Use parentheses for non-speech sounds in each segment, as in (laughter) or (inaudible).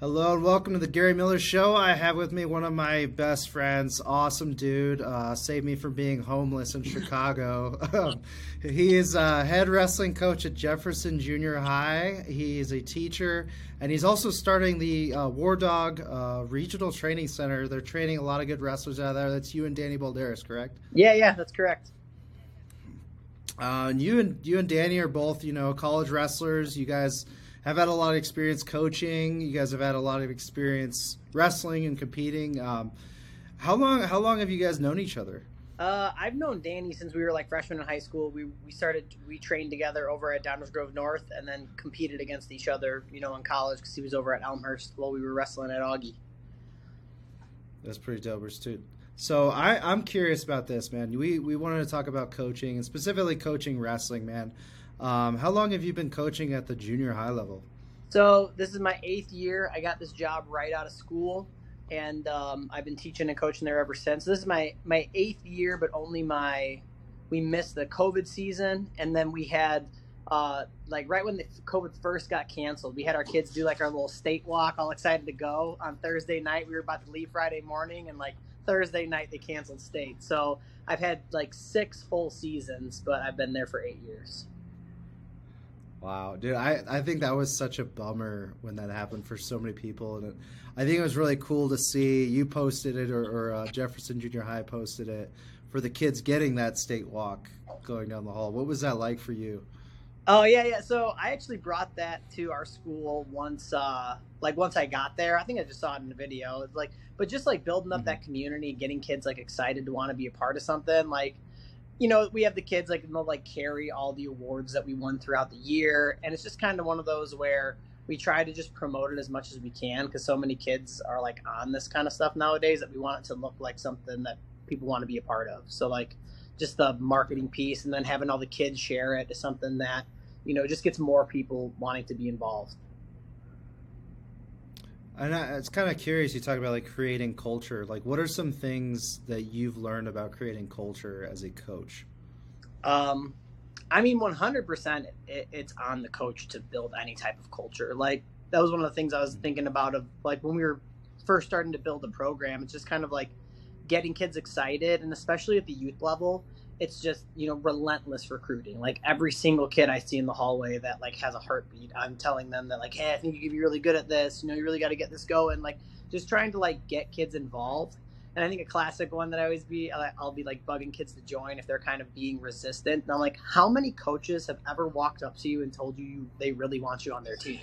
Hello and welcome to the Gary Miller Show. I have with me one of my best friends, awesome dude, uh, saved me from being homeless in Chicago. (laughs) he is a head wrestling coach at Jefferson Junior High. He is a teacher, and he's also starting the uh, War Dog uh, Regional Training Center. They're training a lot of good wrestlers out there. That's you and Danny Balderas, correct? Yeah, yeah, that's correct. Uh, and you and you and Danny are both, you know, college wrestlers. You guys have had a lot of experience coaching. You guys have had a lot of experience wrestling and competing. Um, how long? How long have you guys known each other? Uh, I've known Danny since we were like freshmen in high school. We we started we trained together over at Downers Grove North, and then competed against each other, you know, in college because he was over at Elmhurst while we were wrestling at Augie. That's pretty dope, too. So I, I'm curious about this, man. We we wanted to talk about coaching and specifically coaching wrestling, man. Um, how long have you been coaching at the junior high level? So this is my eighth year. I got this job right out of school, and um, I've been teaching and coaching there ever since. So this is my my eighth year, but only my we missed the COVID season, and then we had uh, like right when the COVID first got canceled, we had our kids do like our little state walk, all excited to go on Thursday night. We were about to leave Friday morning, and like Thursday night they canceled state. So I've had like six full seasons, but I've been there for eight years. Wow, dude, I, I think that was such a bummer when that happened for so many people, and it, I think it was really cool to see you posted it or, or uh, Jefferson Junior High posted it for the kids getting that state walk going down the hall. What was that like for you? Oh yeah, yeah. So I actually brought that to our school once, uh, like once I got there. I think I just saw it in the video. It's like, but just like building up mm-hmm. that community, getting kids like excited to want to be a part of something, like you know, we have the kids like they'll like carry all the awards that we won throughout the year, and it's just kind of one of those where we try to just promote it as much as we can because so many kids are like on this kind of stuff nowadays that we want it to look like something that people want to be a part of. So like just the marketing piece and then having all the kids share it is something that you know just gets more people wanting to be involved. And I, it's kind of curious. You talk about like creating culture. Like, what are some things that you've learned about creating culture as a coach? Um, I mean, one hundred percent, it's on the coach to build any type of culture. Like that was one of the things I was thinking about. Of like when we were first starting to build the program, it's just kind of like getting kids excited, and especially at the youth level, it's just you know relentless recruiting. Like every single kid i see in the hallway that like has a heartbeat i'm telling them that like hey i think you could be really good at this. You know you really got to get this going. Like just trying to like get kids involved. And i think a classic one that i always be i'll be like bugging kids to join if they're kind of being resistant. And i'm like how many coaches have ever walked up to you and told you they really want you on their team?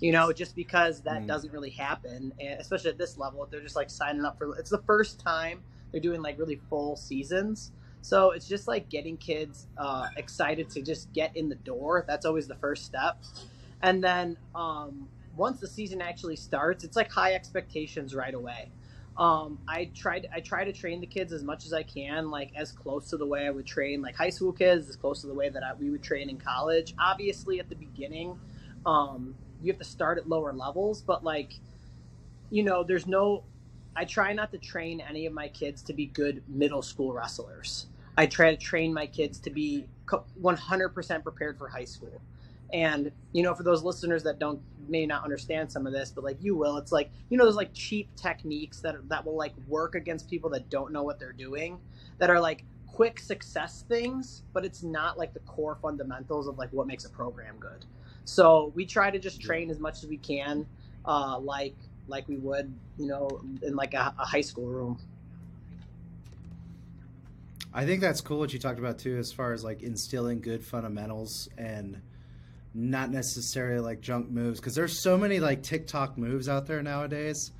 You know just because that mm. doesn't really happen and especially at this level they're just like signing up for it's the first time they're doing like really full seasons so it's just like getting kids uh, excited to just get in the door. That's always the first step. And then um, once the season actually starts, it's like high expectations right away. Um, I tried I try to train the kids as much as I can, like as close to the way I would train like high school kids, as close to the way that I, we would train in college. Obviously, at the beginning, um, you have to start at lower levels, but like, you know, there's no. I try not to train any of my kids to be good middle school wrestlers. I try to train my kids to be 100% prepared for high school. And you know, for those listeners that don't may not understand some of this, but like you will, it's like you know, there's like cheap techniques that that will like work against people that don't know what they're doing, that are like quick success things, but it's not like the core fundamentals of like what makes a program good. So we try to just train as much as we can, uh, like like we would, you know, in like a, a high school room. I think that's cool what you talked about too, as far as like instilling good fundamentals and not necessarily like junk moves, because there's so many like TikTok moves out there nowadays.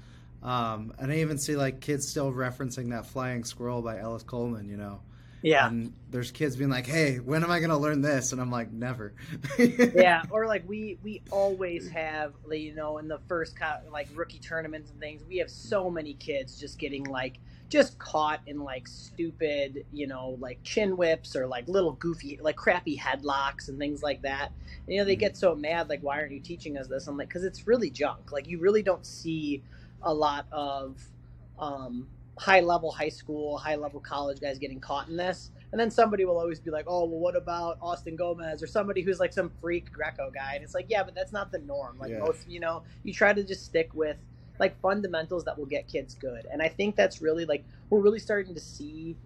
Um, and I even see like kids still referencing that flying squirrel by Ellis Coleman, you know. Yeah. And there's kids being like, "Hey, when am I going to learn this?" And I'm like, "Never." (laughs) yeah, or like we we always have, you know, in the first like rookie tournaments and things, we have so many kids just getting like just caught in like stupid, you know, like chin whips or like little goofy, like crappy headlocks and things like that. And, you know, they mm-hmm. get so mad, like, why aren't you teaching us this? I'm like, because it's really junk. Like, you really don't see a lot of um, high level high school, high level college guys getting caught in this. And then somebody will always be like, "Oh, well, what about Austin Gomez or somebody who's like some freak Greco guy?" And it's like, yeah, but that's not the norm. Like Yeah. most, you know, you try to just stick with like fundamentals that will get kids good. And I think that's really like we're really starting to see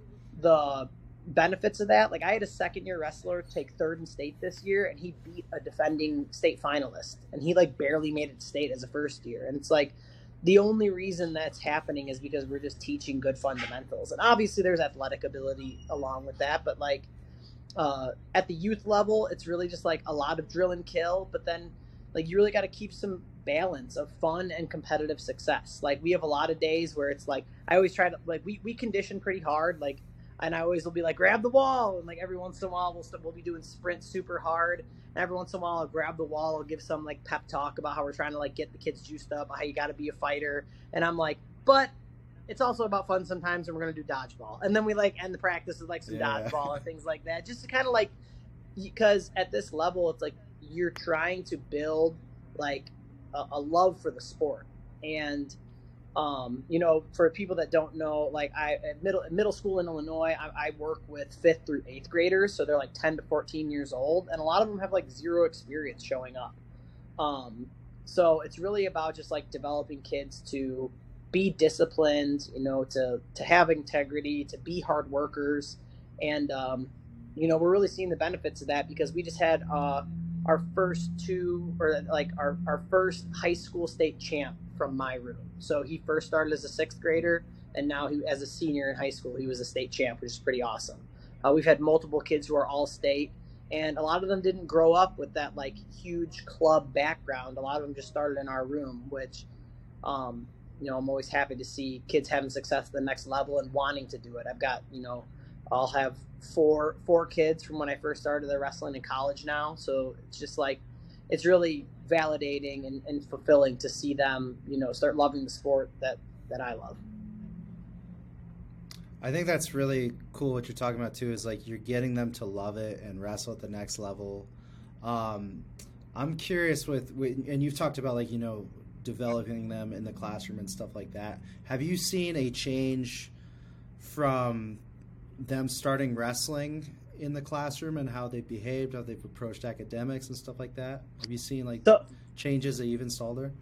the benefits of that. Like I had a second year wrestler take third in state this year and he beat a defending state finalist and he like barely made it to state as a first year. And it's like the only reason that's happening is because we're just teaching good fundamentals. And obviously there's athletic ability along with that, but like uh, at the youth level, it's really just like a lot of drill and kill, but then like you really got to keep some balance of fun and competitive success. Like we have a lot of days where it's like I always try to like we we condition pretty hard like and I always will be like grab the wall and like every once in a while we'll st- we'll be doing sprints super hard and every once in a while I'll grab the wall I'll give some like pep talk about how we're trying to like get the kids juiced up how you got to be a fighter and I'm like but it's also about fun sometimes and we're gonna do dodgeball and then we like end the practice with like some Yeah. dodgeball and things like that just to kind of like because at this level it's like you're trying to build like a, a love for the sport. And um, you know for people that don't know like i at middle middle school in illinois I, I work with fifth through eighth graders so they're like 10 to 14 years old and a lot of them have like zero experience showing up. Um, so it's really about just like developing kids to be disciplined you know to to have integrity to be hard workers. And um, you know we're really seeing the benefits of that because we just had uh, our first two or like our, our first high school state champ from my room. So he first started as a sixth grader and now he as a senior in high school he was a state champ which is pretty awesome. Uh, we've had multiple kids who are all state and a lot of them didn't grow up with that like huge club background. A lot of them just started in our room which um, you know i'm always happy to see kids having success at the next level and wanting to do it. I've got you know I'll have four four kids from when I first started their wrestling in college now. So it's just like it's really validating and, and fulfilling to see them, you know, start loving the sport that that I love. I think that's really cool. What you're talking about too is like you're getting them to love it and wrestle at the next level. Um, I'm curious with, with, and you've talked about like you know developing them in the classroom and stuff like that. Have you seen a change from them starting wrestling in the classroom and how they behaved, how they've approached academics and stuff like that? Have you seen like So changes that you've installed there?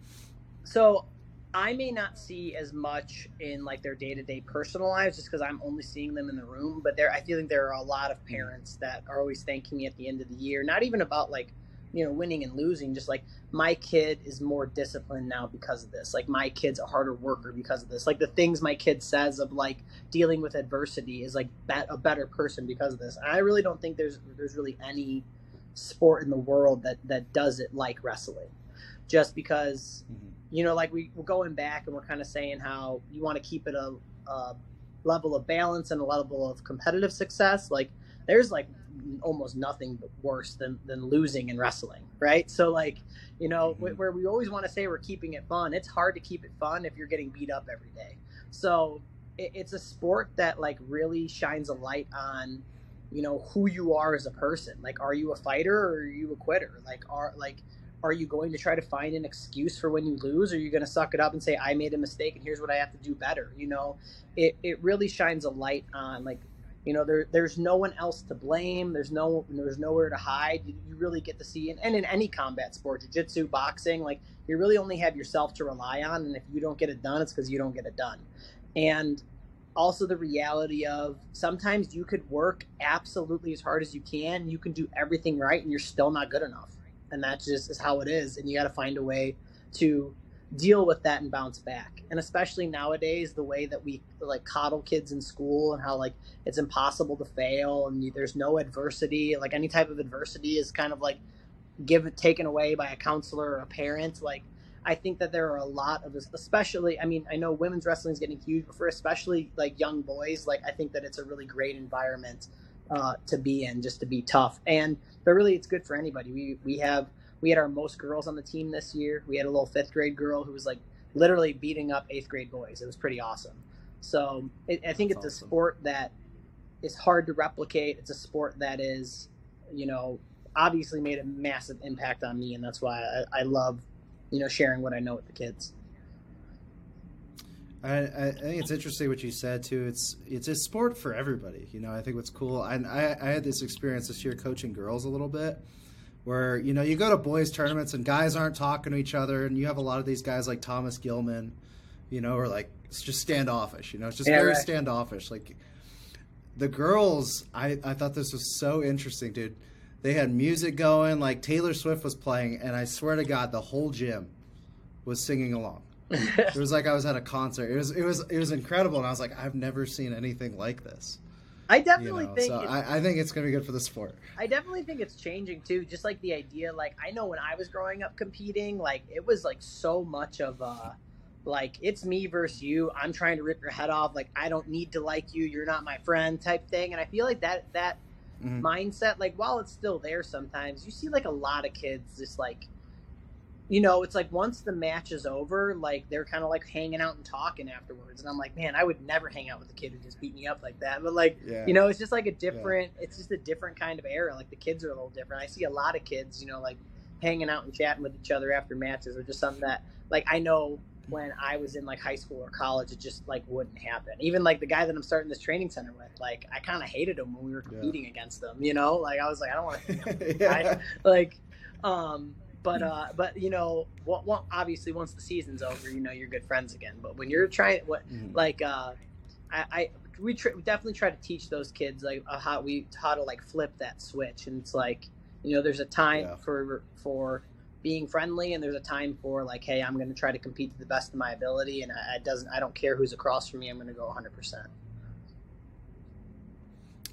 so I may not see as much in like their day to day personal lives just because I'm only seeing them in the room. But there, I feel like there are a lot of mm. parents that are always thanking me at the end of the year. Not even about like you know winning and losing, just like my kid is more disciplined now because of this. Like my kid's a harder worker because of this. Like the things my kid says of like dealing with adversity is like bet a better person because of this. And I really don't think there's there's really any sport in the world that that does it like wrestling. Just because Mhm. you know, like we, we're going back and we're kind of saying how you want to keep it a, a level of balance and a level of competitive success. Like there's like almost nothing but worse than, than losing in wrestling, right? So like, you know, Mhm. where we always want to say we're keeping it fun, it's hard to keep it fun if you're getting beat up every day. So it, it's a sport that like really shines a light on, you know, who you are as a person. Like, are you a fighter or are you a quitter? Like, are like are you going to try to find an excuse for when you lose or are you going to suck it up and say i made a mistake and here's what i have to do better you know it, it really shines a light on like you know there, there's no one else to blame. There's no there's nowhere to hide. You, you really get to see and, and in any combat sport jiu-jitsu boxing like you really only have yourself to rely on and if you don't get it done it's because you don't get it done. And also the reality of sometimes you could work absolutely as hard as you can you can do everything right and you're still not good enough. And that just is how it is and you got to find a way to deal with that and bounce back. And especially nowadays the way that we like coddle kids in school and how like it's impossible to fail and you, there's no adversity. Like any type of adversity is kind of like given taken away by a counselor or a parent. Like i think that there are a lot of especially i mean i know women's wrestling is getting huge but for especially like young boys like i think that it's a really great environment uh, to be in just to be tough. And but really it's good for anybody. We we have we had our most girls on the team this year we had a little fifth grade girl who was like literally beating up eighth grade boys it was pretty awesome so it, i think That's it's a sport that is hard to replicate it's a sport that is you know obviously made a massive impact on me and that's why i, I love you know sharing what i know with the kids I, I think it's interesting what you said too. It's it's a sport for everybody. You know, I think what's cool. And I, I had this experience this year coaching girls a little bit, where you know you go to boys tournaments and guys aren't talking to each other, and you have a lot of these guys like Thomas Gilman, you know, or like it's just standoffish. You know, it's just Yeah, very right. standoffish. Like the girls, I I thought this was so interesting, dude. They had music going, like Taylor Swift was playing, and I swear to God, the whole gym was singing along. (laughs) It was like I was at a concert. It was it was it was incredible, and I was like, I've never seen anything like this. I You definitely know, think so it's, I, I think it's gonna be good for the sport. I definitely think it's changing too. Just like the idea, like I know when I was growing up competing, like it was like so much of a like it's me versus you. I'm trying to rip your head off. Like I don't need to like you. You're not my friend type thing. And I feel like that that Mhm. mindset, like while it's still there, sometimes you see like a lot of kids just like. You know, it's like once the match is over, like they're kind of like hanging out and talking afterwards, and I'm like, man, I would never hang out with a kid who just beat me up like that. But like, Yeah. you know it's just like a different it's just a different kind of era like the kids are a little different i see a lot of kids you know like hanging out and chatting with each other after matches or just something that like i know when i was in like high school or college it just like wouldn't happen even like the guy that i'm starting this training center with like i kind of hated him when we were Yeah. competing against them you know like i was like i don't want to hang out with (laughs) this yeah. like um but uh but you know what, what obviously once the season's over you know you're good friends again but when you're trying what Mhm. like uh i, I we, tr- we definitely try to teach those kids like uh, how we how to like flip that switch and it's like you know there's a time Yeah. for for being friendly and there's a time for like hey i'm going to try to compete to the best of my ability and I, it doesn't i don't care who's across from me i'm going to go 100%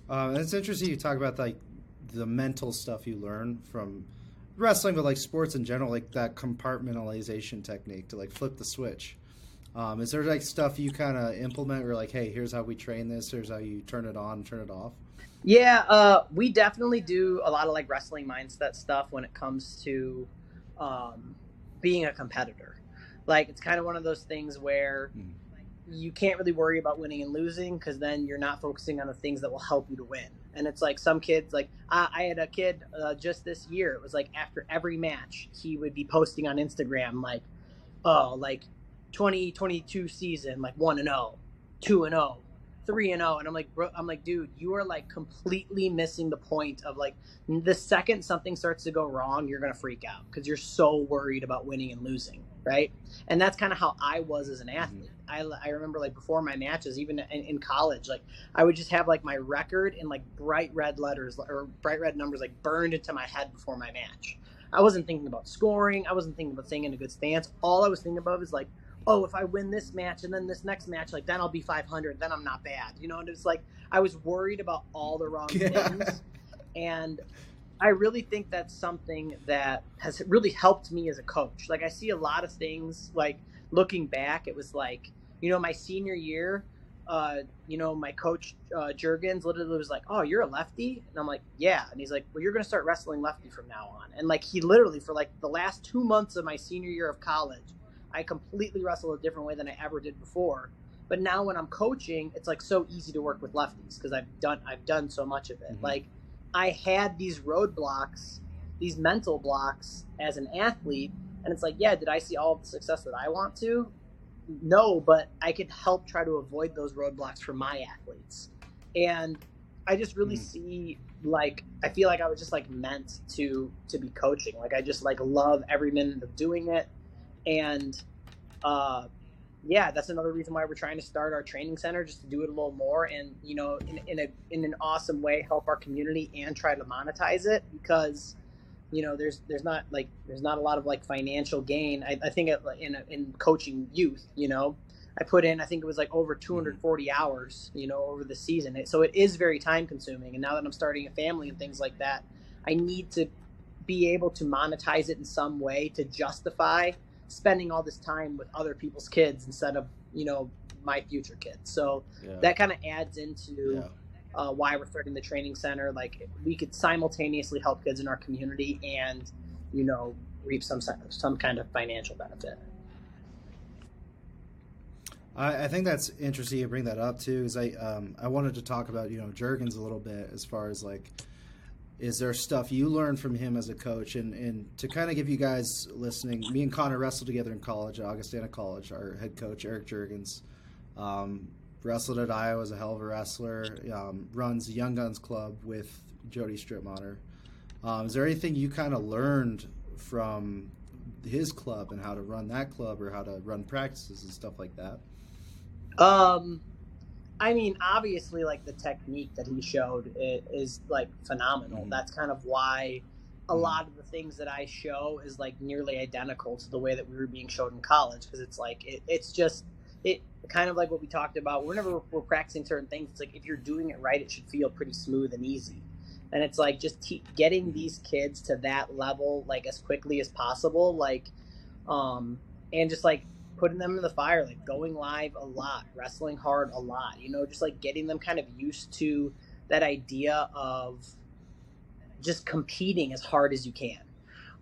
Um, it's interesting you talk about like the mental stuff you learn from wrestling, but like sports in general, like that compartmentalization technique to like flip the switch. Um, is there like stuff you kind of implement? Or like, hey, here's how we train this. Here's how you turn it on, turn it off. Yeah, uh, we definitely do a lot of like wrestling mindset stuff when it comes to um, being a competitor. Like it's kind of one of those things where Hmm. you can't really worry about winning and losing because then you're not focusing on the things that will help you to win. And it's like some kids, like I, I had a kid uh, just this year. It was like after every match, he would be posting on Instagram like, "Oh, like 2022 season, like one and 0, 2 and 0, three and zero, and I'm like, bro, I'm like, dude, you are like completely missing the point of like the second something starts to go wrong, you're gonna freak out because you're so worried about winning and losing, right? And that's kind of how I was as an athlete. Mm-hmm. I, I remember like before my matches, even in, in college, like I would just have like my record in like bright red letters or bright red numbers like burned into my head before my match. I wasn't thinking about scoring. I wasn't thinking about staying in a good stance. All I was thinking about is like oh, if I win this match and then this next match, like then I'll be 500, then I'm not bad, you know. And it's like I was worried about all the wrong (laughs) Yeah. things, and I really think that's something that has really helped me as a coach. Like I see a lot of things. Like looking back, it was like you know my senior year. Uh, you know, my coach uh, Juergens literally was like, "Oh, you're a lefty," and I'm like, "Yeah," and he's like, "Well, you're gonna start wrestling lefty from now on." And like he literally for like the last two months of my senior year of college, I completely wrestle a different way than I ever did before. But now when I'm coaching, it's like so easy to work with lefties because I've done I've done so much of it. Mhm. Like I had these roadblocks, these mental blocks as an athlete, and it's like, yeah, did I see all the success that I want to? No, but I could help try to avoid those roadblocks for my athletes. And I just really Mm. see like I feel like I was just like meant to to be coaching. Like I just like love every minute of doing it. And uh yeah, that's another reason why we're trying to start our training center just to do it a little more and you know in, in a in an awesome way help our community and try to monetize it because you know there's there's not like there's not a lot of like financial gain. I, I think in in coaching youth you know i put in i think it was like over 240 hours you know over the season. So it is very time consuming. And now that i'm starting a family and things like that i need to be able to monetize it in some way to justify spending all this time with other people's kids instead of you know my future kids so Yeah. that kind of adds into yeah. uh, why we're starting the training center. Like we could simultaneously help kids in our community and, you know, reap some some kind of financial benefit. I, I think that's interesting you bring that up too, because I um, I wanted to talk about you know Juergens a little bit as far as like, is there stuff you learned from him as a coach, and and to kind of give you guys listening, me and Connor wrestled together in college at Augustana College. Our head coach Eric Juergens Um, wrestled at Iowa as a hell of a wrestler. Um, runs Young Guns Club with Jody Strittmatter. Um, is there anything you kind of learned from his club and how to run that club or how to run practices and stuff like that? Um, I mean, obviously, like the technique that he showed is, is like phenomenal. Mm-hmm. That's kind of why a mm-hmm. lot of the things that I show is like nearly identical to the way that we were being showed in college because it's like it, it's just it kind of like what we talked about. Whenever we're practicing certain things, it's like if you're doing it right, it should feel pretty smooth and easy. And it's like just te- getting these kids to that level like as quickly as possible, like, um, and just like putting them in the fire, like going live a lot, wrestling hard a lot, you know, just like getting them kind of used to that idea of just competing as hard as you can.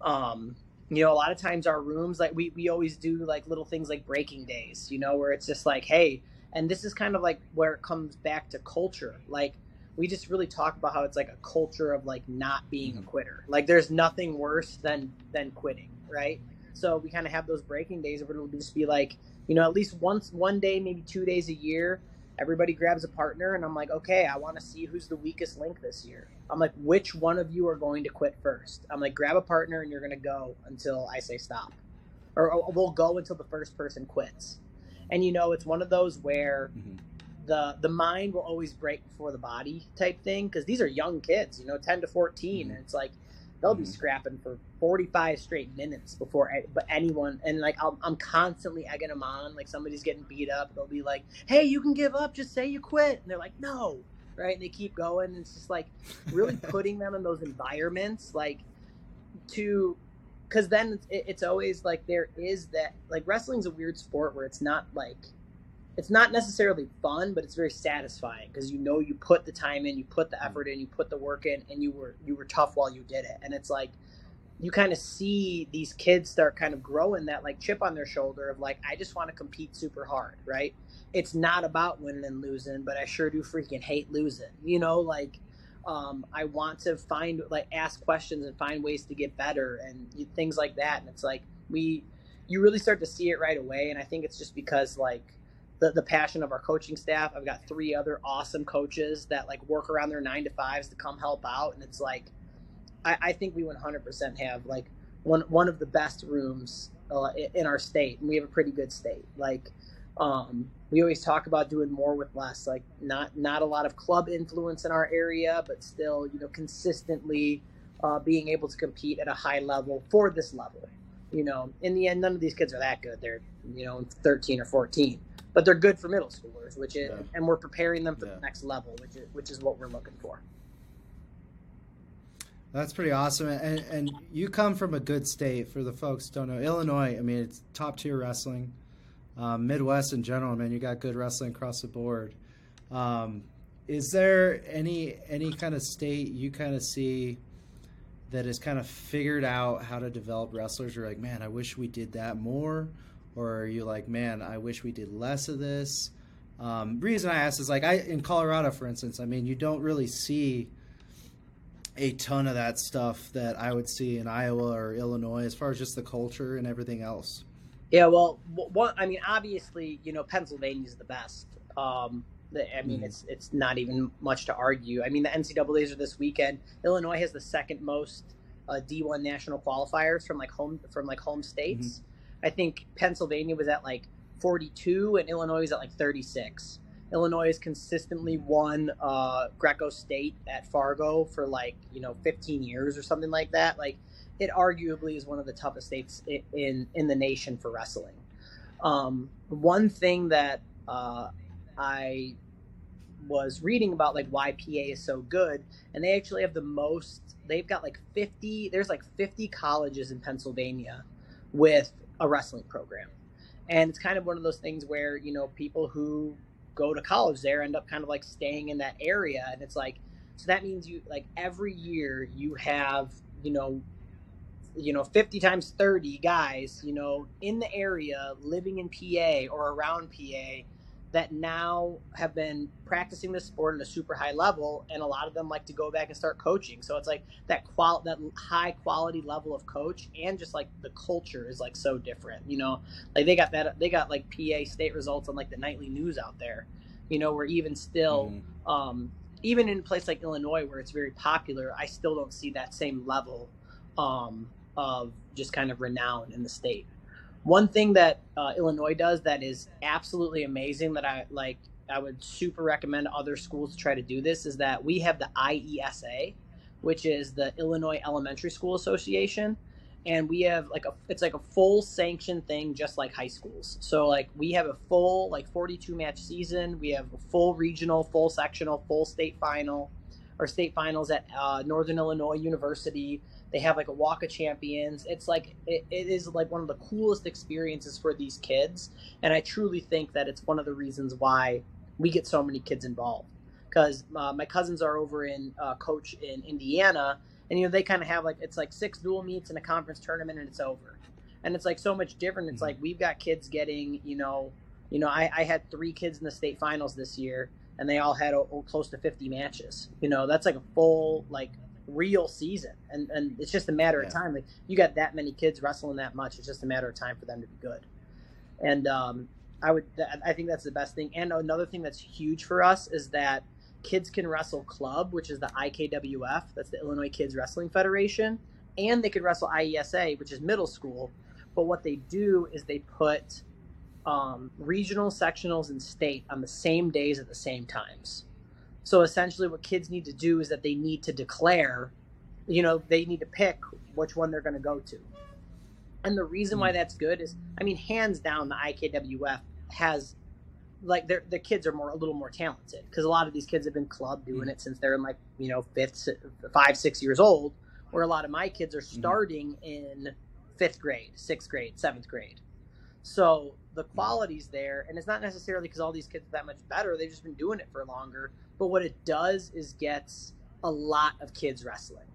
Um, you know, a lot of times our rooms, like we, we always do like little things like breaking days, you know, where it's just like, hey, and this is kind of like where it comes back to culture. Like we just really talk about how it's like a culture of like not being a mm-hmm. quitter. Like there's nothing worse than than quitting, right? So we kind of have those breaking days where it'll just be like, you know, at least once, one day, maybe two days a year, everybody grabs a partner, and I'm like, okay, I want to see who's the weakest link this year. I'm like, which one of you are going to quit first? I'm like, grab a partner, and you're going to go until I say stop, or, or we'll go until the first person quits. And you know, it's one of those where. Mm-hmm the the mind will always break before the body type thing because these are young kids you know 10 to 14 mm-hmm. and it's like they'll be mm-hmm. scrapping for 45 straight minutes before but anyone and like i am constantly egging them on like somebody's getting beat up they'll be like hey you can give up just say you quit and they're like no right and they keep going and it's just like really (laughs) putting them in those environments like to because then it's, it's always like there is that like wrestling's a weird sport where it's not like it's not necessarily fun, but it's very satisfying because you know you put the time in, you put the effort in, you put the work in, and you were you were tough while you did it. And it's like you kind of see these kids start kind of growing that like chip on their shoulder of like I just want to compete super hard, right? It's not about winning and losing, but I sure do freaking hate losing. You know, like um, I want to find like ask questions and find ways to get better and things like that. And it's like we you really start to see it right away. And I think it's just because like the, the passion of our coaching staff. I've got three other awesome coaches that like work around their nine to fives to come help out. And it's like, I, I think we 100% have like one, one of the best rooms uh, in our state. And we have a pretty good state. Like, um, we always talk about doing more with less, like not, not a lot of club influence in our area, but still, you know, consistently uh, being able to compete at a high level for this level. You know, in the end, none of these kids are that good. They're, you know, 13 or 14 but they're good for middle schoolers, which is, yeah. and we're preparing them for yeah. the next level, which is which is what we're looking for. That's pretty awesome, and and you come from a good state. For the folks don't know, Illinois. I mean, it's top tier wrestling. Um, Midwest in general, man, you got good wrestling across the board. Um, is there any any kind of state you kind of see that has kind of figured out how to develop wrestlers? You're like, man, I wish we did that more or are you like, man, I wish we did less of this? Um, reason I ask is like I in Colorado, for instance. I mean, you don't really see a ton of that stuff that I would see in Iowa or Illinois, as far as just the culture and everything else. Yeah, well, one, I mean, obviously, you know, Pennsylvania is the best. Um, I mean, mm. it's it's not even much to argue. I mean, the NCAA's are this weekend. Illinois has the second most uh, D1 national qualifiers from like home from like home states. Mm-hmm. I think Pennsylvania was at like 42 and Illinois is at like 36. Illinois has consistently won uh, Greco State at Fargo for like you know 15 years or something like that. Like it arguably is one of the toughest states in in, in the nation for wrestling. Um, one thing that uh, I was reading about like why PA is so good, and they actually have the most. They've got like 50. There's like 50 colleges in Pennsylvania with a wrestling program. And it's kind of one of those things where, you know, people who go to college there end up kind of like staying in that area. And it's like, so that means you, like, every year you have, you know, you know 50 times 30 guys you know in the area living in pa or around pa that now have been practicing this sport at a super high level, and a lot of them like to go back and start coaching. So it's like that qual that high quality level of coach, and just like the culture is like so different. You know, like they got that they got like PA state results on like the nightly news out there. You know, where even still, mm-hmm. um, even in a place like Illinois where it's very popular, I still don't see that same level um, of just kind of renown in the state. One thing that uh, Illinois does that is absolutely amazing that I like, I would super recommend other schools to try to do this is that we have the IESA, which is the Illinois Elementary School Association, and we have like a it's like a full sanctioned thing just like high schools. So like we have a full like 42 match season, we have a full regional, full sectional, full state final, or state finals at uh, Northern Illinois University they have like a walk of champions. It's like it, it is like one of the coolest experiences for these kids, and I truly think that it's one of the reasons why we get so many kids involved. Because uh, my cousins are over in uh, coach in Indiana, and you know they kind of have like it's like six dual meets in a conference tournament, and it's over. And it's like so much different. It's mm-hmm. like we've got kids getting you know, you know I, I had three kids in the state finals this year, and they all had oh, close to 50 matches. You know, that's like a full like real season, and and it's just a matter yeah. of time. Like you got that many kids wrestling that much, it's just a matter of time for them to be good. And um, I would, I think that's the best thing. And another thing that's huge for us is that Kids Can Wrestle Club, which is the IKWF, that's the Illinois Kids Wrestling Federation, and they could wrestle IESA, which is middle school. But what they do is they put um, regional, sectionals, and state on the same days at the same times. So essentially, what kids need to do is that they need to declare, you know, they need to pick which one they're going to go to. And the reason why hmm. that's good is, I mean, hands down, the IKWF has like their the kids are more a little more talented because a lot of these kids have been club doing hmm. it since they're in like you know fifth, five, six years old. Where a lot of my kids are hmm. starting in fifth grade, sixth grade, seventh grade. So the quality's there, and it's not necessarily because all these kids are that much better. They've just been doing it for longer. But what it does is gets a lot of kids wrestling.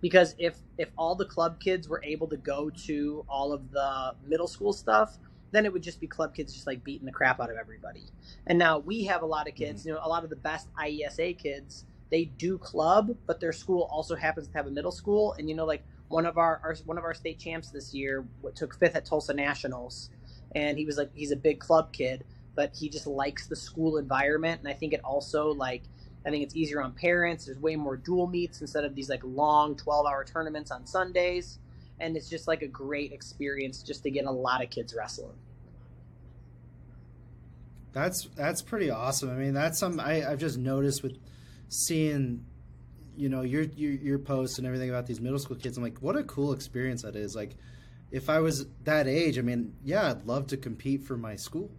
Because if if all the club kids were able to go to all of the middle school stuff, then it would just be club kids just like beating the crap out of everybody. And now we have a lot of kids, mm-hmm. you know, a lot of the best IESA kids, they do club, but their school also happens to have a middle school. And you know, like one of our, our one of our state champs this year took fifth at Tulsa Nationals, and he was like he's a big club kid, but he just likes the school environment. And I think it also like I think it's easier on parents. There's way more dual meets instead of these like long 12 hour tournaments on Sundays. And it's just like a great experience just to get a lot of kids wrestling. That's that's pretty awesome. I mean, that's some I, I've just noticed with seeing, you know, your, your your posts and everything about these middle school kids. I'm like, what a cool experience that is. Like, if I was that age, I mean, yeah, I'd love to compete for my school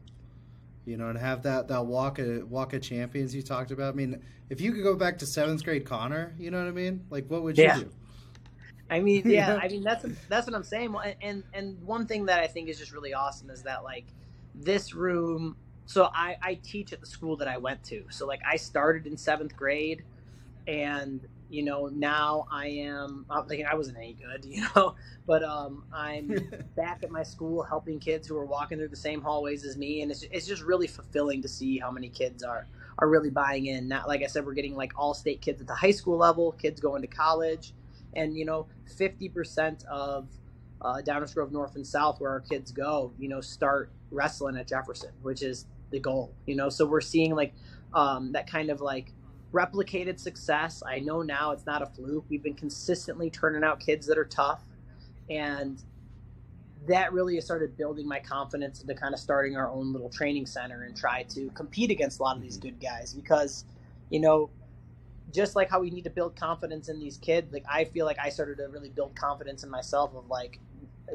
you know, and have that that walk of walk of champions you talked about. I mean, if you could go back to seventh grade Connor, you know what I mean? Like, what would you yeah. do? I mean, (laughs) yeah, I mean that's that's what I'm saying. And and one thing that I think is just really awesome is that like this room. So I I teach at the school that I went to. So like I started in seventh grade, and you know now i am i'm thinking i wasn't any good (laughs) you know but um, i'm (laughs) back at my school helping kids who are walking through the same hallways as me and it's, it's just really fulfilling to see how many kids are are really buying in. Not like i said we're getting like all state kids at the high school level kids going to college and you know 50% of uh, downers grove north and south where our kids go you know start wrestling at jefferson which is the goal you know so we're seeing like um, that kind of like replicated success. I know now it's not a fluke. We've been consistently turning out kids that are tough. And that really started building my confidence into kind of starting our own little training center and try to compete against a lot of these mm-hmm. good guys because, you know, just like how we need to build confidence in these kids, like I feel like I started to really build confidence in myself of like,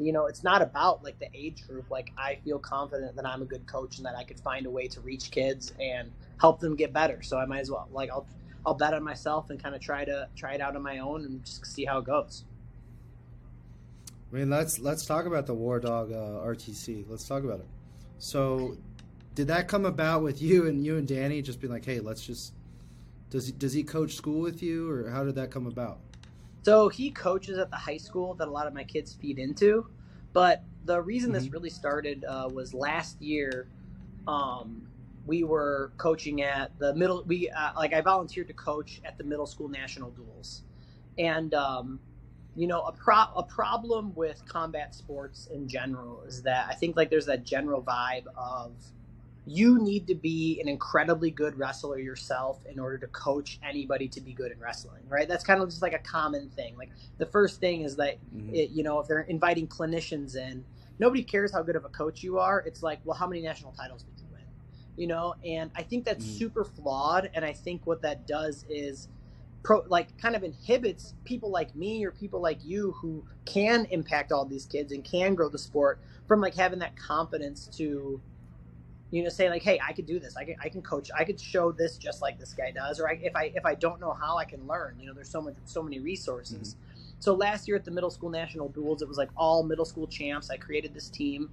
you know, it's not about like the age group. Like I feel confident that I'm a good coach and that I could find a way to reach kids and help them get better. So I might as well like I'll I'll bet on myself and kind of try to try it out on my own and just see how it goes. I mean, let's let's talk about the War Dog uh, RTC. Let's talk about it. So, did that come about with you and you and Danny just being like, "Hey, let's just does he, does he coach school with you, or how did that come about?" So he coaches at the high school that a lot of my kids feed into. But the reason mm-hmm. this really started uh, was last year. Um, we were coaching at the middle. We uh, like I volunteered to coach at the middle school national duels, and um, you know a pro- a problem with combat sports in general is that I think like there's that general vibe of you need to be an incredibly good wrestler yourself in order to coach anybody to be good in wrestling, right? That's kind of just like a common thing. Like the first thing is that, mm-hmm. it, you know, if they're inviting clinicians in, nobody cares how good of a coach you are. It's like, well, how many national titles did you win? You know, and I think that's mm-hmm. super flawed. And I think what that does is, Pro, like kind of inhibits people like me or people like you who can impact all these kids and can grow the sport from like having that confidence to you know say like hey i could do this. I can i can coach i could show this just like this guy does or I, if i if i don't know how i can learn. You know there's so much so many resources. Mm-hmm. so last year at the middle school national duels it was like all middle school champs. I created this team.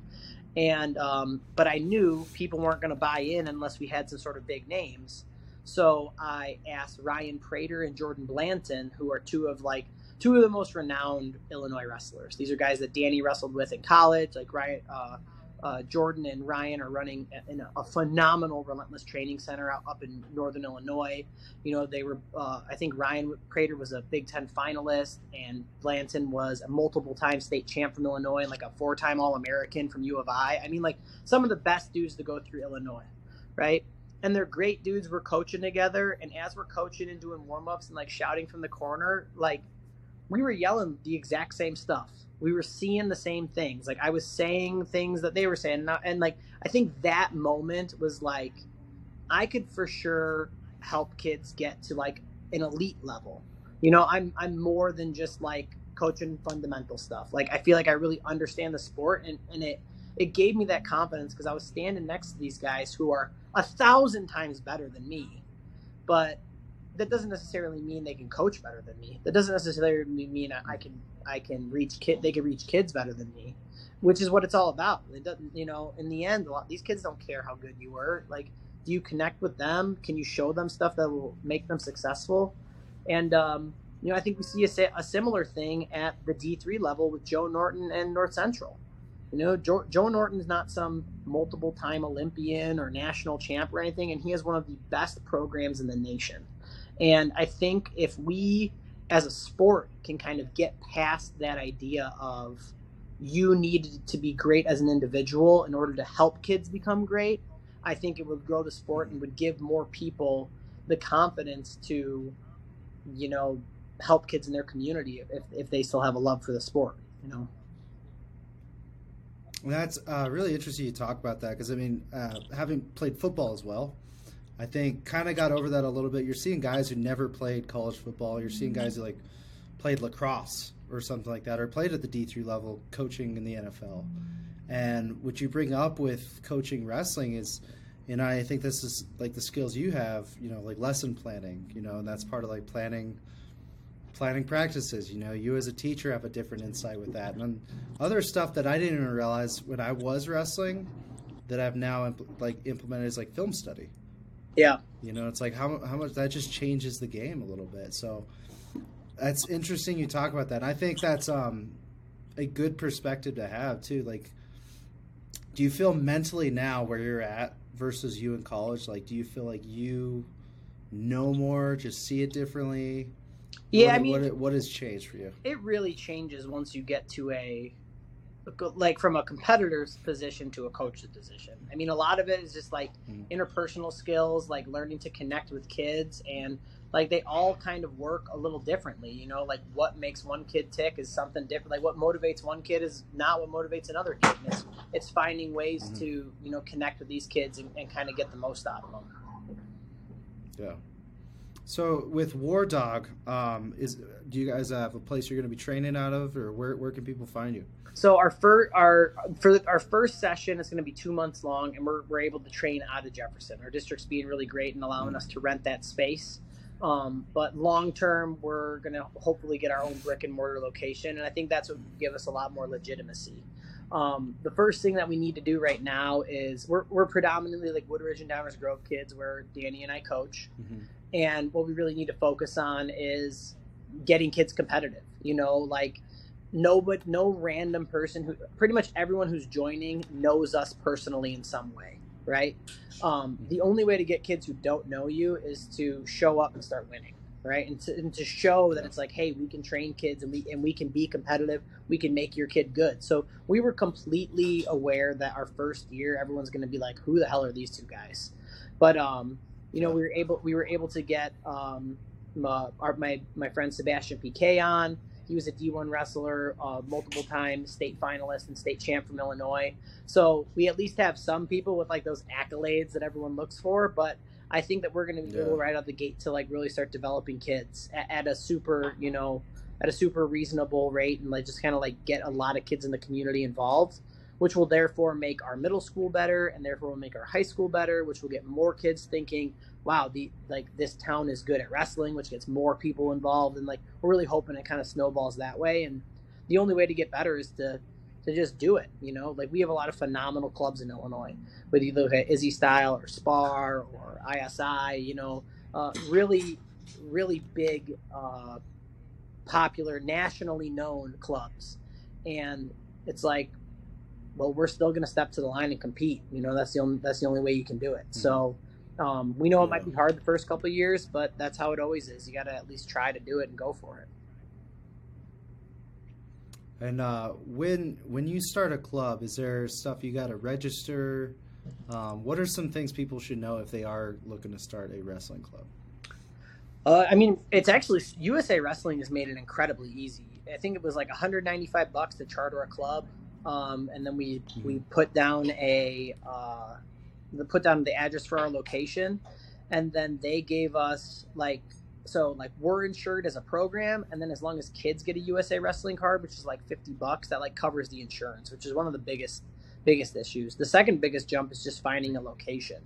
And um, but i knew people weren't going to buy in unless we had some sort of big names. So i asked ryan prater and jordan blanton who are two of like two of the most renowned illinois wrestlers. These are guys that danny wrestled with in college like ryan uh, uh, Jordan and Ryan are running in a, a, phenomenal relentless training center out, up in northern Illinois. You know, they were, uh, I think Ryan Prater was a Big Ten finalist, and Blanton was a multiple time state champ from Illinois and like a four time All American from U of I. I mean, like some of the best dudes to go through Illinois, right? And they're great dudes. We're coaching together, and as we're coaching and doing warm ups and like shouting from the corner, like we were yelling the exact same stuff we were seeing the same things. Like I was saying things that they were saying, and, and like I think that moment was like I could for sure help kids get to like an elite level. You know, I'm I'm more than just like coaching fundamental stuff. Like I feel like I really understand the sport, and and it it gave me that confidence because I was standing next to these guys who are a thousand times better than me, but that doesn't necessarily mean they can coach better than me. That doesn't necessarily mean I can I can reach kid. They can reach kids better than me, which is what it's all about. It doesn't, you know. In the end, a lot these kids don't care how good you were. Like, do you connect with them? Can you show them stuff that will make them successful? And um, you know, I think we see a, a similar thing at the D three level with Joe Norton and North Central. You know, Joe, Joe Norton's not some multiple time Olympian or national champ or anything, and he has one of the best programs in the nation. And I think if we as a sport can kind of get past that idea of you need to be great as an individual in order to help kids become great, I think it would grow the sport and would give more people the confidence to, you know, help kids in their community if, if they still have a love for the sport, you know. That's uh, really interesting you talk about that because I mean, uh, having played football as well, I think kind of got over that a little bit. You're seeing guys who never played college football. You're seeing guys who like played lacrosse or something like that, or played at the D3 level, coaching in the NFL. And what you bring up with coaching wrestling is, and I think this is like the skills you have, you know, like lesson planning, you know, and that's part of like planning planning practices. You know, you as a teacher have a different insight with that, and other stuff that I didn't even realize when I was wrestling that I've now impl- like implemented is like film study. Yeah. You know, it's like how how much that just changes the game a little bit. So that's interesting you talk about that. I think that's um a good perspective to have too. Like do you feel mentally now where you're at versus you in college? Like do you feel like you know more, just see it differently? Yeah, what, I mean, what, what has changed for you? It really changes once you get to a like from a competitor's position to a coach's position. I mean, a lot of it is just like mm-hmm. interpersonal skills, like learning to connect with kids, and like they all kind of work a little differently. You know, like what makes one kid tick is something different. Like what motivates one kid is not what motivates another kid. And it's it's finding ways mm-hmm. to you know connect with these kids and, and kind of get the most out of them. Yeah. So with War Dog, um, is do you guys have a place you're going to be training out of, or where where can people find you? So our first our for our first session is going to be two months long, and we're, we're able to train out of Jefferson. Our district's being really great and allowing us to rent that space. Um, but long term, we're going to hopefully get our own brick and mortar location, and I think that's what would give us a lot more legitimacy. Um, the first thing that we need to do right now is we're, we're predominantly like Woodridge and Downers Grove kids, where Danny and I coach, mm-hmm. And what we really need to focus on is getting kids competitive. You know, like no but no random person who pretty much everyone who's joining knows us personally in some way right? Um, the only way to get kids who don't know you is to show up and start winning, right? And to, and to show that it's like, hey, we can train kids and we and we can be competitive. We can make your kid good. So we were completely aware that our first year, everyone's going to be like, who the hell are these two guys? But um, you know, we were able we were able to get um, my, our, my my friend Sebastian Piquet on. He was a D1 wrestler, uh, multiple time state finalist and state champ from Illinois. So we at least have some people with like those accolades that everyone looks for. But I think that we're going to be yeah. able right out the gate to like really start developing kids at, at a super, you know, at a super reasonable rate and like just kind of like get a lot of kids in the community involved which will therefore make our middle school better and therefore will make our high school better which will get more kids thinking wow the like this town is good at wrestling which gets more people involved. And like we're really hoping it kind of snowballs that way. And the only way to get better is to to just do it you know? Like we have a lot of phenomenal clubs in illinois whether you look at izzy style or spar or isi you know? Uh, really really big uh, popular nationally known clubs. And it's like well, we're still going to step to the line and compete. You know, that's the only that's the only way you can do it. Mm-hmm. So um, we know it might be hard the first couple years, but that's how it always is. You got to at least try to do it and go for it. And uh, when when you start a club, is there stuff you got to register? Um, what are some things people should know if they are looking to start a wrestling club? Uh, I mean, it's actually USA Wrestling has made it incredibly easy. I think it was like 195 bucks to charter a club um, and then we mm-hmm. we put down a uh, put down the address for our location, and then they gave us like so like we're insured as a program, and then as long as kids get a USA Wrestling card, which is like fifty bucks, that like covers the insurance, which is one of the biggest biggest issues. The second biggest jump is just finding a location.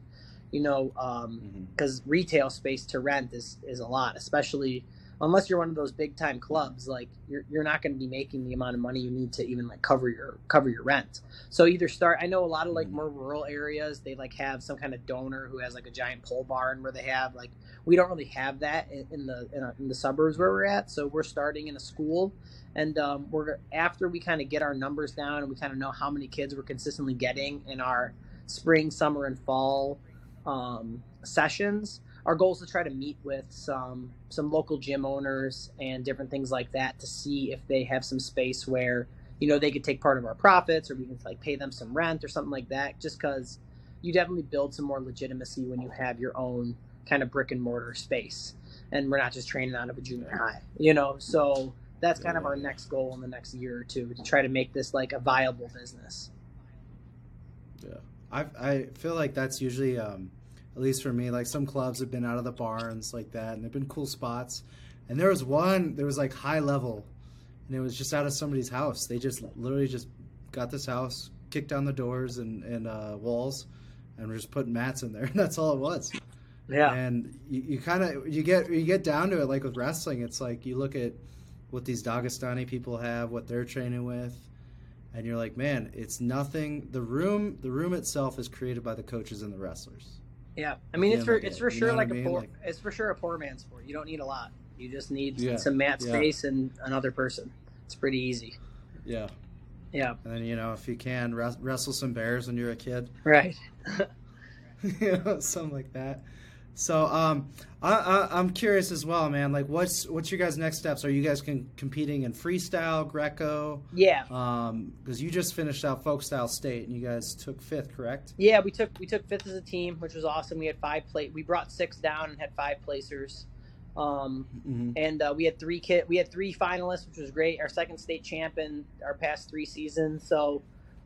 You know, because um, mm-hmm. retail space to rent is is a lot, especially unless you're one of those big time clubs, like you're, you're not going to be making the amount of money you need to even like cover your cover your rent. So either start. I know a lot of like mm-hmm. more rural areas, they like have some kind of donor who has like a giant pole barn where they have like we don't really have that in, in the in, our, in, the suburbs where we're at. So we're starting in a school, and um, we're after we kind of get our numbers down and we kind of know how many kids we're consistently getting in our spring, summer, and fall um, sessions our goal is to try to meet with some some local gym owners and different things like that to see if they have some space where you know they could take part of our profits or we can like pay them some rent or something like that just because you definitely build some more legitimacy when you have your own kind of brick and mortar space. And we're not just training out of a junior high you know? So that's kind of our next goal in the next year or two to try to make this like a viable business. Yeah. I i feel like that's usually um at least for me. Like some clubs have been out of the barns like that, and they've been cool spots. And there was one, there was like high level, and it was just out of somebody's house. They just literally just got this house, kicked down the doors and, and uh, walls, and we're just putting mats in there. (laughs) And that's all it was. Yeah. And you, you kind of you get you get down to it like with wrestling. It's like you look at what these Dagestani people have, what they're training with, and you're like, man, it's nothing. The room the room itself is created by the coaches and the wrestlers. Yeah, I mean, it's for it's for sure like a poor like, it's for sure a poor man's sport. You don't need a lot. You just need yeah, some mat space yeah. and another person. It's pretty easy. Yeah. Yeah. And then you know if you can wrestle some bears when you're a kid. Right. (laughs) you know, something like that. So um, I, am curious as well, man. Like, what's what's your guys' next steps? Are you guys con- competing in freestyle, Greco? Yeah. Um, because you just finished out folk style state, and you guys took fifth, correct? Yeah, we took we took fifth as a team, which was awesome. We had five plate. We brought six down and had five placers. Um, mm-hmm. and uh, we had three kit. We had three finalists, which was great. Our second state champion our past three seasons. So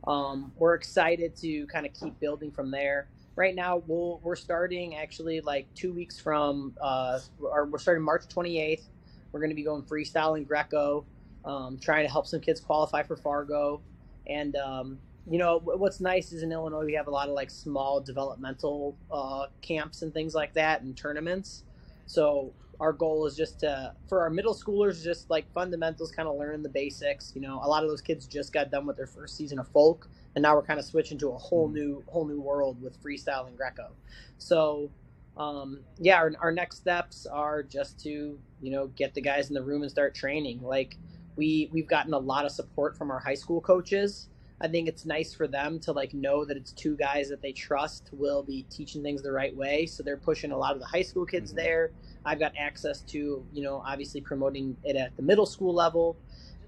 um, we're excited to kind of keep building from there right now we'll, we're starting actually like two weeks from uh, or we're starting march 28th we're going to be going freestyle and greco um, trying to help some kids qualify for fargo. And um, you know what's nice is in illinois we have a lot of like small developmental uh, camps and things like that and tournaments. So our goal is just to for our middle schoolers just like fundamentals kind of learning the basics you know a lot of those kids just got done with their first season of folk and now we're kind of switching to a whole hmm. new whole new world with freestyle and greco so um, yeah our, our next steps are just to you know get the guys in the room and start training like we we've gotten a lot of support from our high school coaches I think it's nice for them to like know that it's two guys that they trust will be teaching things the right way. So they're pushing a lot of the high school kids mm-hmm. there. I've got access to, you know, obviously promoting it at the middle school level.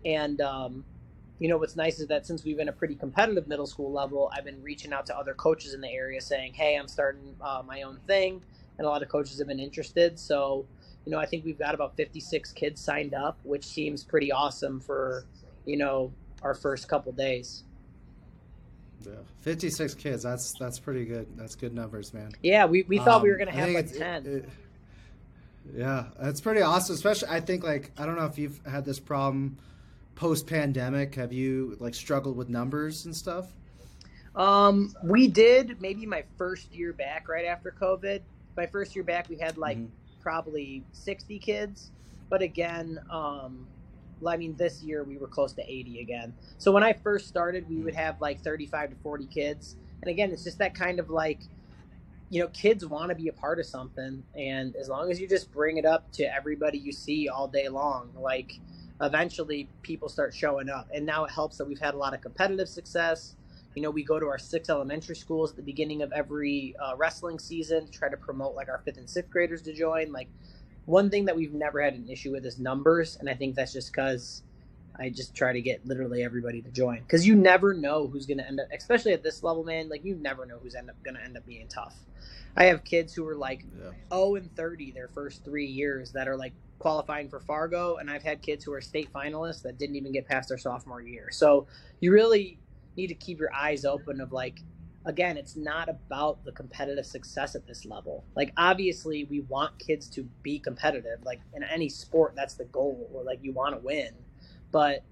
And, um, you know, what's nice is that since we've been a pretty competitive middle school level, I've been reaching out to other coaches in the area saying, hey, I'm starting uh, my own thing. And a lot of coaches have been interested. So, you know, I think we've got about 56 kids signed up, which seems pretty awesome for, you know, our first couple days. Yeah, 56 kids. That's that's pretty good. That's good numbers, man. Yeah, we, we thought um, we were gonna have like 10. It, it, yeah, that's pretty awesome. Especially, I think like I don't know if you've had this problem post pandemic. Have you like struggled with numbers and stuff? Um, we did maybe my first year back right after COVID. My first year back, we had like mm-hmm. probably 60 kids, but again, um, I mean, this year we were close to 80 again. So when I first started, we would have like 35 to 40 kids. And again, it's just that kind of like, you know, kids want to be a part of something. And as long as you just bring it up to everybody you see all day long, like eventually people start showing up. And now it helps that we've had a lot of competitive success. You know, we go to our six elementary schools at the beginning of every uh, wrestling season to try to promote like our fifth and sixth graders to join. Like, one thing that we've never had an issue with is numbers, and I think that's just because I just try to get literally everybody to join because you never know who's going to end up, especially at this level, man. Like you never know who's end up going to end up being tough. I have kids who are like yeah. 0 and 30 their first three years that are like qualifying for Fargo, and I've had kids who are state finalists that didn't even get past their sophomore year. So you really need to keep your eyes open of like again, it's not about the competitive success at this level. Like, obviously, we want kids to be competitive. Like, in any sport, that's the goal, or like you want to win. But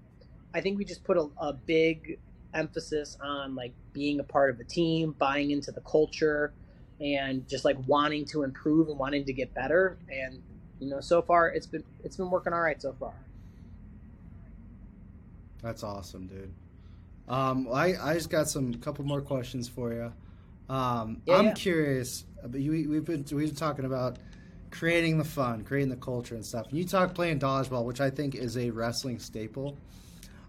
I think we just put a, a big emphasis on like being a part of a team, buying into the culture, and just like wanting to improve and wanting to get better. And you know, so far it's been it's been working all right so far. That's awesome, dude. Um, I, I just got some couple more questions for you. Um, yeah, I'm yeah. curious. But we, have been we've been talking about creating the fun, creating the culture and stuff. And you talk playing dodgeball, which I think is a wrestling staple.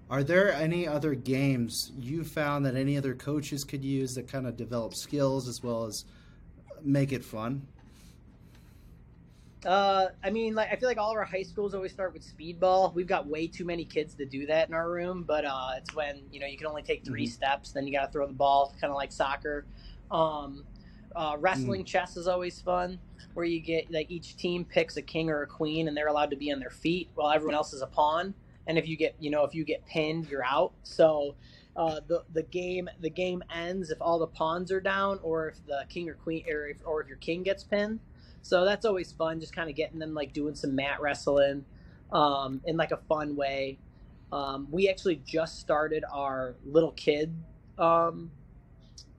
Are there any other games you found that any other coaches could use that kind of develop skills as well as make it fun? Uh, I mean, like I feel like all of our high schools always start with speedball. We've got way too many kids to do that in our room, but uh, it's when you know you can only take 3 mm-hmm. steps, then you got to throw the ball, kind of like soccer. Um, uh, wrestling mm. chess is always fun, where you get like each team picks a king or a queen, and they're allowed to be on their feet while everyone else is a pawn. And if you get, you know, if you get pinned, you're out. So uh, the the game the game ends if all the pawns are down, or if the king or queen, or if, or if your king gets pinned. So that's always fun, just kind of getting them like doing some mat wrestling um, in like a fun way. Um, we actually just started our little kid. Um,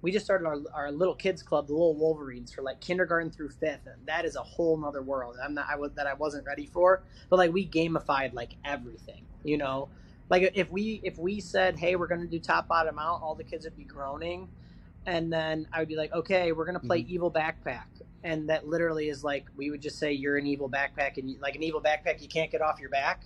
we just started our, our little kids club, the Little Wolverines, for like kindergarten through fifth, and that is a whole nother world. I'm not I was that I wasn't ready for, but like we gamified like everything, you know. Like if we if we said, hey, we're gonna do top bottom out, all the kids would be groaning, and then I would be like, okay, we're gonna play mm-hmm. evil backpack and that literally is like we would just say you're an evil backpack and you, like an evil backpack you can't get off your back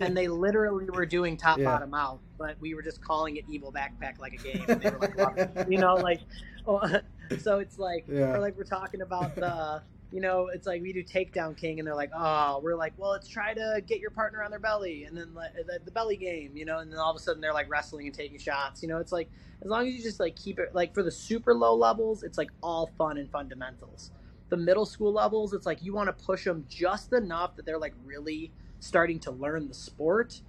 and they literally were doing (laughs) top yeah. bottom out but we were just calling it evil backpack like a game and they were like you know (laughs) like oh, (laughs) so it's like yeah. or like we're talking about the you know it's like we do takedown king and they're like oh we're like well let's try to get your partner on their belly and then like, the, the belly game you know and then all of a sudden they're like wrestling and taking shots you know it's like as long as you just like keep it like for the super low levels it's like all fun and fundamentals the middle school levels, it's like you want to push them just enough that they're like really starting to learn the sport.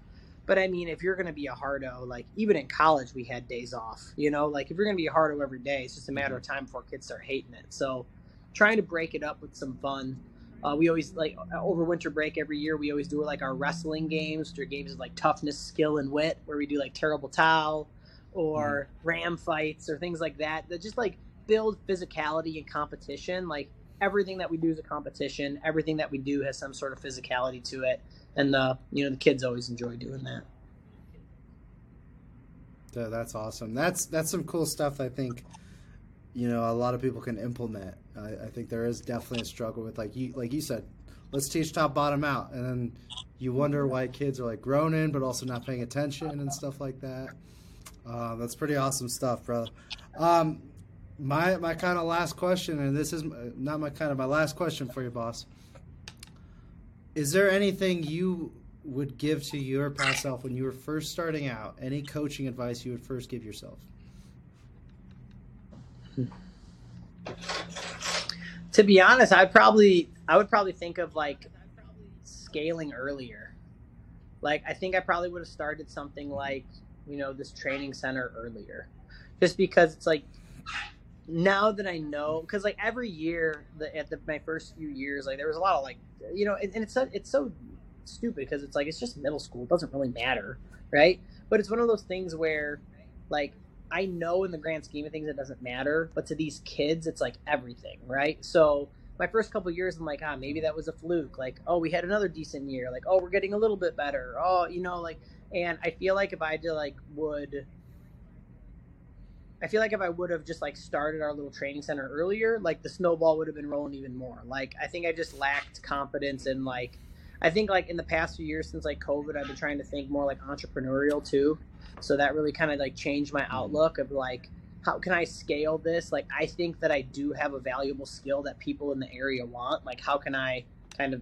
But I mean, if you're going to be a hardo, like even in college, we had days off. You know, like if you're going to be a hardo every day, it's just a matter of time before kids start hating it. So, trying to break it up with some fun. Uh, we always like over winter break every year. We always do like our wrestling games, which are games of like toughness, skill, and wit, where we do like terrible towel or mm. ram fights or things like that. That just like build physicality and competition. Like everything that we do is a competition. Everything that we do has some sort of physicality to it, and the you know the kids always enjoy doing that. Yeah, that's awesome. That's that's some cool stuff. I think you know a lot of people can implement. I, I think there is definitely a struggle with like you like you said. Let's teach top bottom out, and then you wonder why kids are like groaning but also not paying attention and stuff like that. Uh, that's pretty awesome stuff, brother. Um, my my kind of last question, and this is not my kind of my last question for you, boss. Is there anything you would give to your past self when you were first starting out? Any coaching advice you would first give yourself? To be honest, I probably I would probably think of like scaling earlier. Like I think I probably would have started something like you know this training center earlier, just because it's like now that I know because like every year the, at the, my first few years like there was a lot of like you know and, and it's so, it's so stupid because it's like it's just middle school it doesn't really matter right but it's one of those things where like I know in the grand scheme of things it doesn't matter, but to these kids it's like everything, right? So my first couple years I'm like, ah, maybe that was a fluke. Like, oh, we had another decent year. Like, oh, we're getting a little bit better. Oh, you know, like, and I feel like if I did like would, I feel like if I would have just like started our little training center earlier, like the snowball would have been rolling even more. Like, I think I just lacked confidence and like. I think like in the past few years since like COVID, I've been trying to think more like entrepreneurial too so that really kind of like changed my outlook of like how can I scale this? Like I think that I do have a valuable skill that people in the area want. Like how can I kind of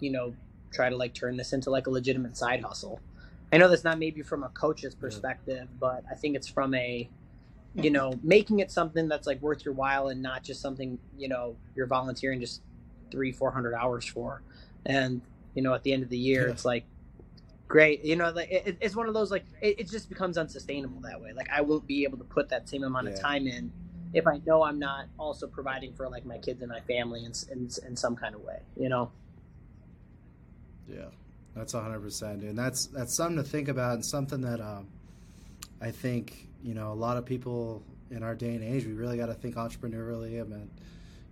you know try to like turn this into like a legitimate side hustle? I know that's not maybe from a coach's perspective, but I think it's from a you know making it something that's like worth your while and not just something you know you're volunteering just three four hundred hours for and you know at the end of the year yeah. it's like great. You know, like it, it's one of those like it, it, just becomes unsustainable that way. Like I won't be able to put that same amount yeah. of time in if I know I'm not also providing for like my kids and my family in in, in some kind of way. You know. Yeah, that's hundred percent, and that's that's something to think about, and something that um, I think you know a lot of people in our day and age we really got to think entrepreneurially. I mean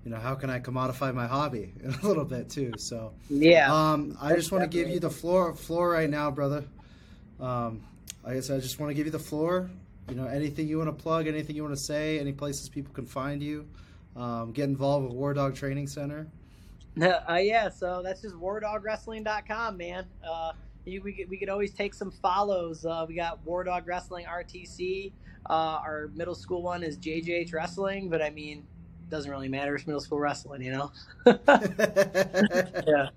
you know, how can I commodify my hobby in (laughs) a little bit too? So yeah, um, I just want to give you the floor floor right now, brother. Um, I guess I just want to give you the floor. You know, anything you want to plug, anything you want to say, any places people can find you. Um, get involved with War Dog Training Center. Uh, (laughs) yeah, so that's just wardogwrestling.com, man. Uh, you, we, could, we could always take some follows. Uh, we got War Dog Wrestling RTC. Uh, our middle school one is JJH Wrestling, but I mean, doesn't really matter. It's middle school wrestling, you know. (laughs) yeah.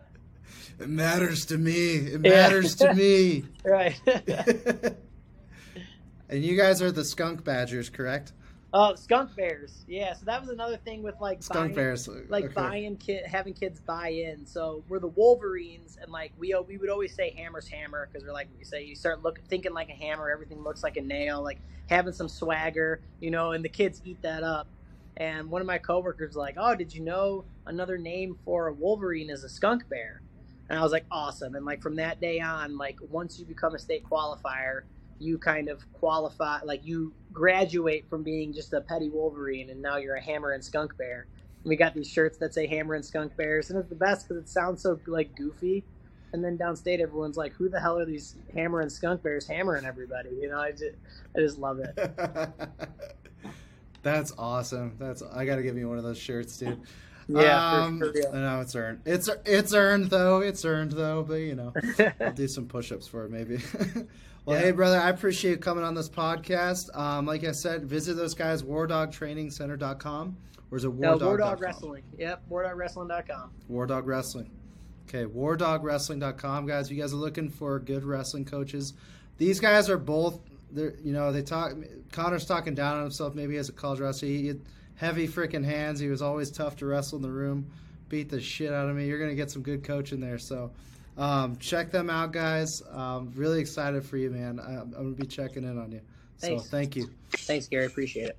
It matters to me. It matters yeah. to me. (laughs) right. (laughs) and you guys are the skunk badgers, correct? Oh, skunk bears. Yeah. So that was another thing with like skunk buying, bears, like okay. buying kid, having kids buy in. So we're the Wolverines, and like we we would always say hammers hammer because we're like we say you start look thinking like a hammer, everything looks like a nail, like having some swagger, you know, and the kids eat that up. And one of my coworkers was like, "Oh, did you know another name for a wolverine is a skunk bear?" And I was like, "Awesome!" And like from that day on, like once you become a state qualifier, you kind of qualify, like you graduate from being just a petty wolverine, and now you're a hammer and skunk bear. And we got these shirts that say hammer and skunk bears, and it's the best because it sounds so like goofy. And then downstate, everyone's like, "Who the hell are these hammer and skunk bears hammering everybody?" You know, I just, I just love it. (laughs) That's awesome. That's I got to give you one of those shirts, dude. Yeah, um, sure, I know it's earned. It's it's earned though. It's earned though. But you know, I'll do some push-ups for it maybe. (laughs) well, yeah. hey brother, I appreciate you coming on this podcast. Um, like I said, visit those guys wardogtrainingcenter.com or is it War, no, War Dog Wrestling? Yep, wardogwrestling.com. War Dog Wrestling. Okay, wardogwrestling.com, guys. If you guys are looking for good wrestling coaches, these guys are both they're you know they talk. Connor's talking down on himself maybe as a college wrestler. He had heavy freaking hands. He was always tough to wrestle in the room. Beat the shit out of me. You're gonna get some good coaching there. So um, check them out, guys. Um, really excited for you, man. I, I'm gonna be checking in on you. Thanks. So thank you. Thanks, Gary. Appreciate it.